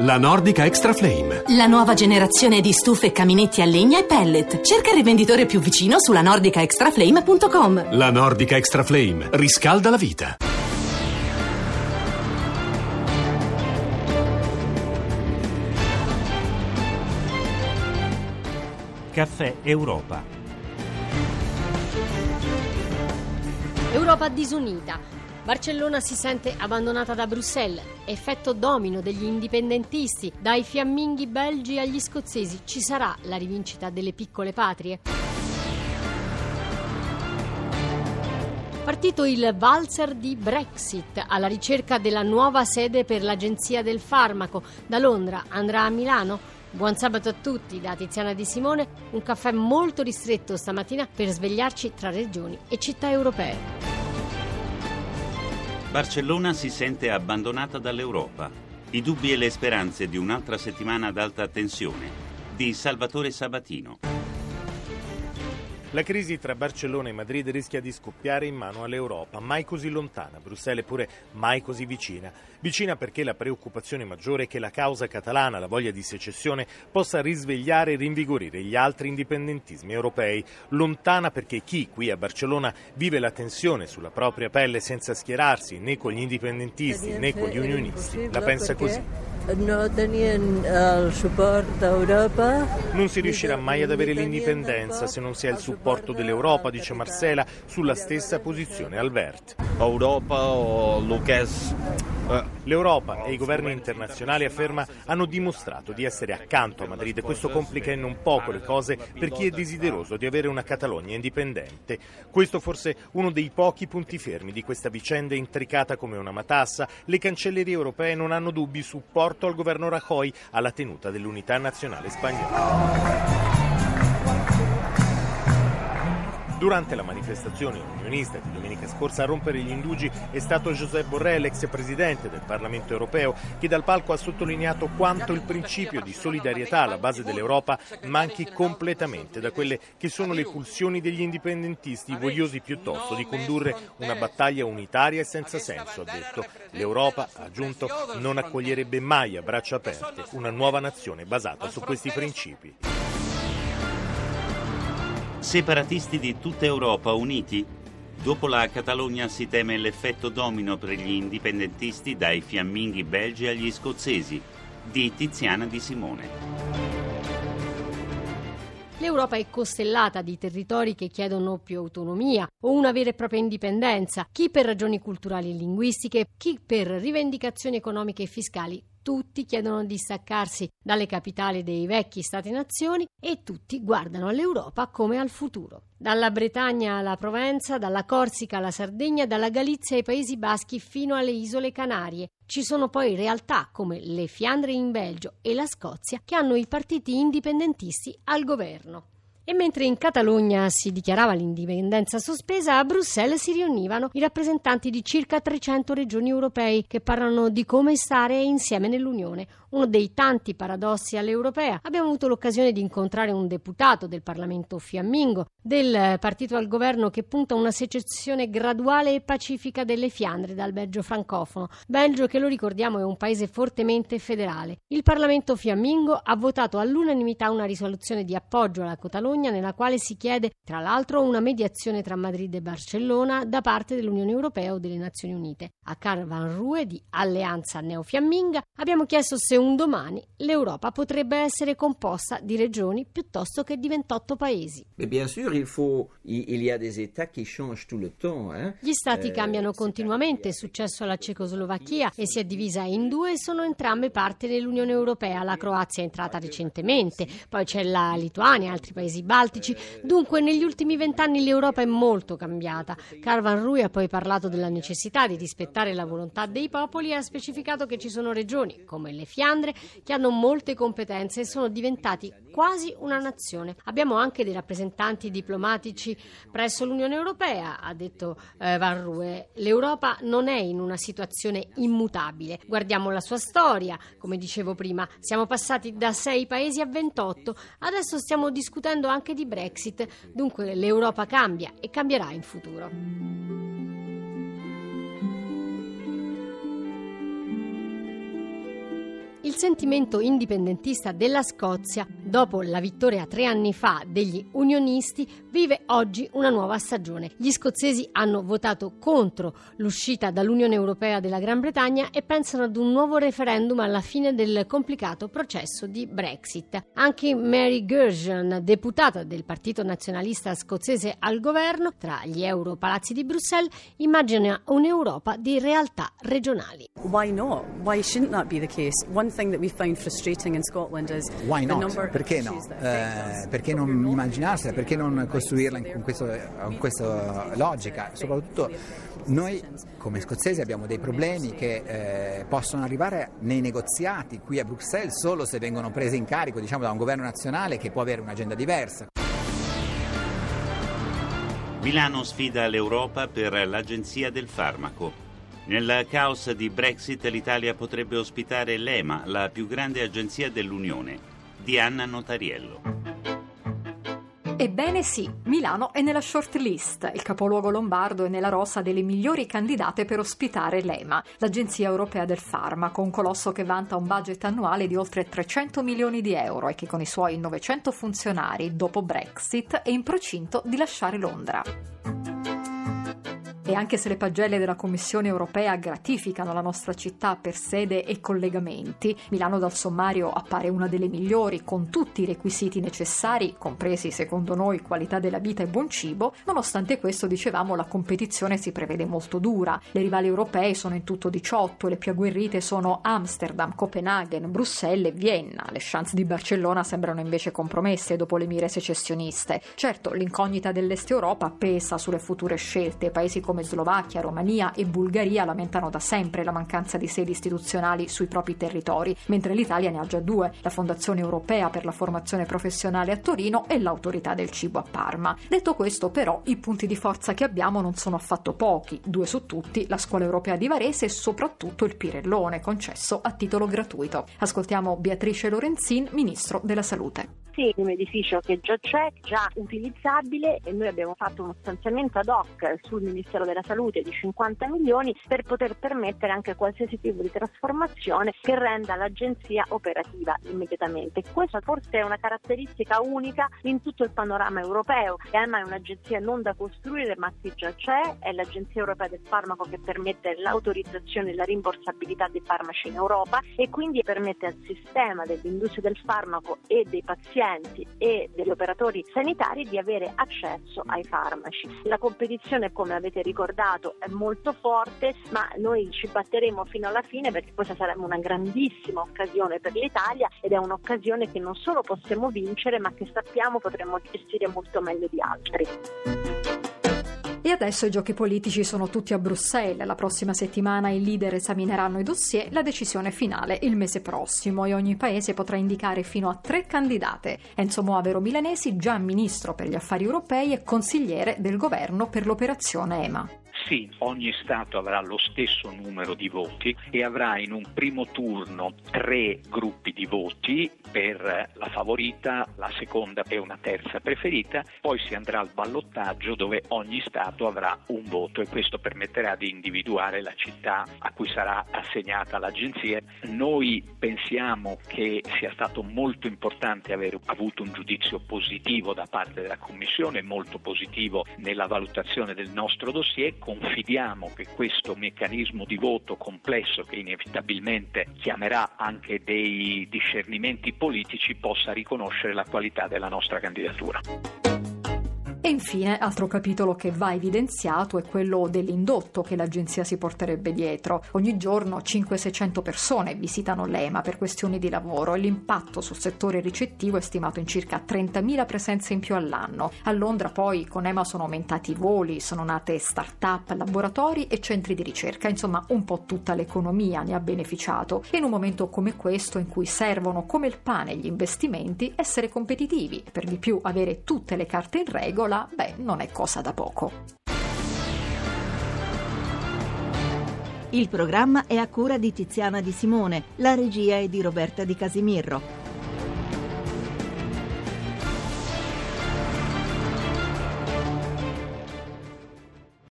La Nordica Extra Flame. La nuova generazione di stufe, caminetti a legna e pellet. Cerca il rivenditore più vicino sulla nordicaextraflame.com. La Nordica Extra Flame riscalda la vita. Caffè Europa. Europa disunita. Barcellona si sente abbandonata da Bruxelles. Effetto domino degli indipendentisti. Dai fiamminghi belgi agli scozzesi. Ci sarà la rivincita delle piccole patrie? Partito il valzer di Brexit alla ricerca della nuova sede per l'Agenzia del Farmaco. Da Londra andrà a Milano? Buon sabato a tutti da Tiziana Di Simone. Un caffè molto ristretto stamattina per svegliarci tra regioni e città europee. Barcellona si sente abbandonata dall'Europa. I dubbi e le speranze di un'altra settimana ad alta tensione. Di Salvatore Sabatino. La crisi tra Barcellona e Madrid rischia di scoppiare in mano all'Europa, mai così lontana, Bruxelles pure mai così vicina. Vicina perché la preoccupazione maggiore è che la causa catalana, la voglia di secessione, possa risvegliare e rinvigorire gli altri indipendentismi europei. Lontana perché chi qui a Barcellona vive la tensione sulla propria pelle senza schierarsi né con gli indipendentisti né con gli unionisti, la pensa così no tenien il supporto d'Europa. Non si riuscirà mai ad avere l'indipendenza se non si ha il supporto dell'Europa, dice Marcela, sulla stessa posizione al Vert. Europa o Lucas eh, L'Europa e i governi internazionali, afferma, hanno dimostrato di essere accanto a Madrid e questo complica in non poco le cose per chi è desideroso di avere una Catalogna indipendente. Questo forse uno dei pochi punti fermi di questa vicenda intricata come una matassa. Le cancellerie europee non hanno dubbi su supporto al governo Rajoy alla tenuta dell'unità nazionale spagnola. Durante la manifestazione unionista di domenica scorsa a rompere gli indugi è stato José Borrell, ex presidente del Parlamento europeo, che dal palco ha sottolineato quanto il principio di solidarietà alla base dell'Europa manchi completamente da quelle che sono le pulsioni degli indipendentisti, vogliosi piuttosto di condurre una battaglia unitaria e senza senso, ha detto. L'Europa, ha aggiunto, non accoglierebbe mai a braccia aperte una nuova nazione basata su questi principi. Separatisti di tutta Europa uniti? Dopo la Catalogna si teme l'effetto domino per gli indipendentisti dai fiamminghi belgi agli scozzesi. Di Tiziana Di Simone. L'Europa è costellata di territori che chiedono più autonomia o una vera e propria indipendenza, chi per ragioni culturali e linguistiche, chi per rivendicazioni economiche e fiscali tutti chiedono di staccarsi dalle capitali dei vecchi Stati-nazioni e tutti guardano all'Europa come al futuro. Dalla Bretagna alla Provenza, dalla Corsica alla Sardegna, dalla Galizia ai Paesi Baschi fino alle isole Canarie. Ci sono poi realtà come le Fiandre in Belgio e la Scozia che hanno i partiti indipendentisti al governo. E mentre in Catalogna si dichiarava l'indipendenza sospesa, a Bruxelles si riunivano i rappresentanti di circa 300 regioni europei che parlano di come stare insieme nell'Unione, uno dei tanti paradossi all'europea. Abbiamo avuto l'occasione di incontrare un deputato del Parlamento fiammingo, del partito al governo che punta a una secessione graduale e pacifica delle Fiandre dal Belgio francofono. Belgio che lo ricordiamo è un paese fortemente federale. Il Parlamento fiammingo ha votato all'unanimità una risoluzione di appoggio alla Catalogna nella quale si chiede tra l'altro una mediazione tra Madrid e Barcellona da parte dell'Unione Europea o delle Nazioni Unite. A Carl Van Rue di Alleanza Neofiamminga abbiamo chiesto se un domani l'Europa potrebbe essere composta di regioni piuttosto che di 28 paesi. Gli stati euh, cambiano continuamente, è successo alla Cecoslovacchia e si è divisa in due e sono entrambe parte dell'Unione Europea. La Croazia è entrata recentemente, poi c'è la Lituania e altri paesi baltici. Dunque negli ultimi vent'anni l'Europa è molto cambiata. Carvan Rui ha poi parlato della necessità di rispettare la volontà dei popoli e ha specificato che ci sono regioni come le Fiandre Fiandre che hanno molte competenze e sono diventati quasi una nazione. Abbiamo anche dei rappresentanti diplomatici presso l'Unione Europea, ha detto eh, Van Rue. L'Europa non è in una situazione immutabile. Guardiamo la sua storia, come dicevo prima, siamo passati da 6 paesi a 28, adesso stiamo discutendo anche di Brexit, dunque l'Europa cambia e cambierà in futuro. Il sentimento indipendentista della Scozia, dopo la vittoria tre anni fa degli unionisti, vive oggi una nuova stagione. Gli scozzesi hanno votato contro l'uscita dall'Unione Europea della Gran Bretagna e pensano ad un nuovo referendum alla fine del complicato processo di Brexit. Anche Mary Gershon, deputata del Partito Nazionalista Scozzese al governo, tra gli europalazzi di Bruxelles, immagina un'Europa di realtà regionali. Why not? Why shouldn't that be the case? One thing that we found frustrating in Scotland is Why the not? Perché no? Eh, perché non immaginarsela? Perché non costruirla in- con, questo- con questa logica? Soprattutto noi come scozzesi abbiamo dei problemi che eh, possono arrivare nei negoziati qui a Bruxelles solo se vengono presi in carico diciamo, da un governo nazionale che può avere un'agenda diversa. Milano sfida l'Europa per l'Agenzia del Farmaco. Nel caos di Brexit l'Italia potrebbe ospitare l'EMA, la più grande agenzia dell'Unione. Di Anna Notariello. Ebbene sì, Milano è nella shortlist. Il capoluogo lombardo è nella rosa delle migliori candidate per ospitare l'EMA, l'Agenzia Europea del Farmaco, un colosso che vanta un budget annuale di oltre 300 milioni di euro e che con i suoi 900 funzionari, dopo Brexit, è in procinto di lasciare Londra. E anche se le pagelle della Commissione europea gratificano la nostra città per sede e collegamenti, Milano dal sommario appare una delle migliori con tutti i requisiti necessari, compresi secondo noi qualità della vita e buon cibo, nonostante questo dicevamo la competizione si prevede molto dura. Le rivali europee sono in tutto 18 e le più agguerrite sono Amsterdam, Copenaghen, Bruxelles e Vienna. Le chance di Barcellona sembrano invece compromesse dopo le mire secessioniste. Certo, l'incognita dell'Est Europa pesa sulle future scelte, paesi come Slovacchia, Romania e Bulgaria lamentano da sempre la mancanza di sedi istituzionali sui propri territori, mentre l'Italia ne ha già due, la Fondazione Europea per la Formazione Professionale a Torino e l'Autorità del Cibo a Parma. Detto questo, però, i punti di forza che abbiamo non sono affatto pochi, due su tutti, la Scuola Europea di Varese e soprattutto il Pirellone, concesso a titolo gratuito. Ascoltiamo Beatrice Lorenzin, Ministro della Salute. Sì, un edificio che già c'è, già utilizzabile e noi abbiamo fatto uno stanziamento ad hoc sul Ministero della Salute di 50 milioni per poter permettere anche qualsiasi tipo di trasformazione che renda l'agenzia operativa immediatamente. Questa forse è una caratteristica unica in tutto il panorama europeo. EMA è un'agenzia non da costruire ma che già c'è, è l'Agenzia Europea del Farmaco che permette l'autorizzazione e la rimborsabilità dei farmaci in Europa e quindi permette al sistema dell'industria del farmaco e dei pazienti e degli operatori sanitari di avere accesso ai farmaci. La competizione, come avete ricordato, è molto forte, ma noi ci batteremo fino alla fine perché questa sarà una grandissima occasione per l'Italia ed è un'occasione che non solo possiamo vincere, ma che sappiamo potremo gestire molto meglio di altri. E adesso i giochi politici sono tutti a Bruxelles. La prossima settimana i leader esamineranno i dossier, la decisione finale il mese prossimo e ogni paese potrà indicare fino a tre candidate. Enzo Moavero Milanesi, già ministro per gli affari europei e consigliere del governo per l'operazione EMA. Sì, ogni Stato avrà lo stesso numero di voti e avrà in un primo turno tre gruppi di voti per la favorita, la seconda e una terza preferita, poi si andrà al ballottaggio dove ogni Stato avrà un voto e questo permetterà di individuare la città a cui sarà assegnata l'agenzia. Noi pensiamo che sia stato molto importante aver avuto un giudizio positivo da parte della Commissione, molto positivo nella valutazione del nostro dossier confidiamo che questo meccanismo di voto complesso che inevitabilmente chiamerà anche dei discernimenti politici possa riconoscere la qualità della nostra candidatura. E infine, altro capitolo che va evidenziato è quello dell'indotto che l'agenzia si porterebbe dietro. Ogni giorno 500-600 persone visitano l'EMA per questioni di lavoro e l'impatto sul settore ricettivo è stimato in circa 30.000 presenze in più all'anno. A Londra poi con EMA sono aumentati i voli, sono nate start-up, laboratori e centri di ricerca, insomma un po' tutta l'economia ne ha beneficiato. E in un momento come questo in cui servono come il pane gli investimenti, essere competitivi, per di più avere tutte le carte in regola, beh, non è cosa da poco. Il programma è a cura di Tiziana Di Simone, la regia è di Roberta Di Casimirro.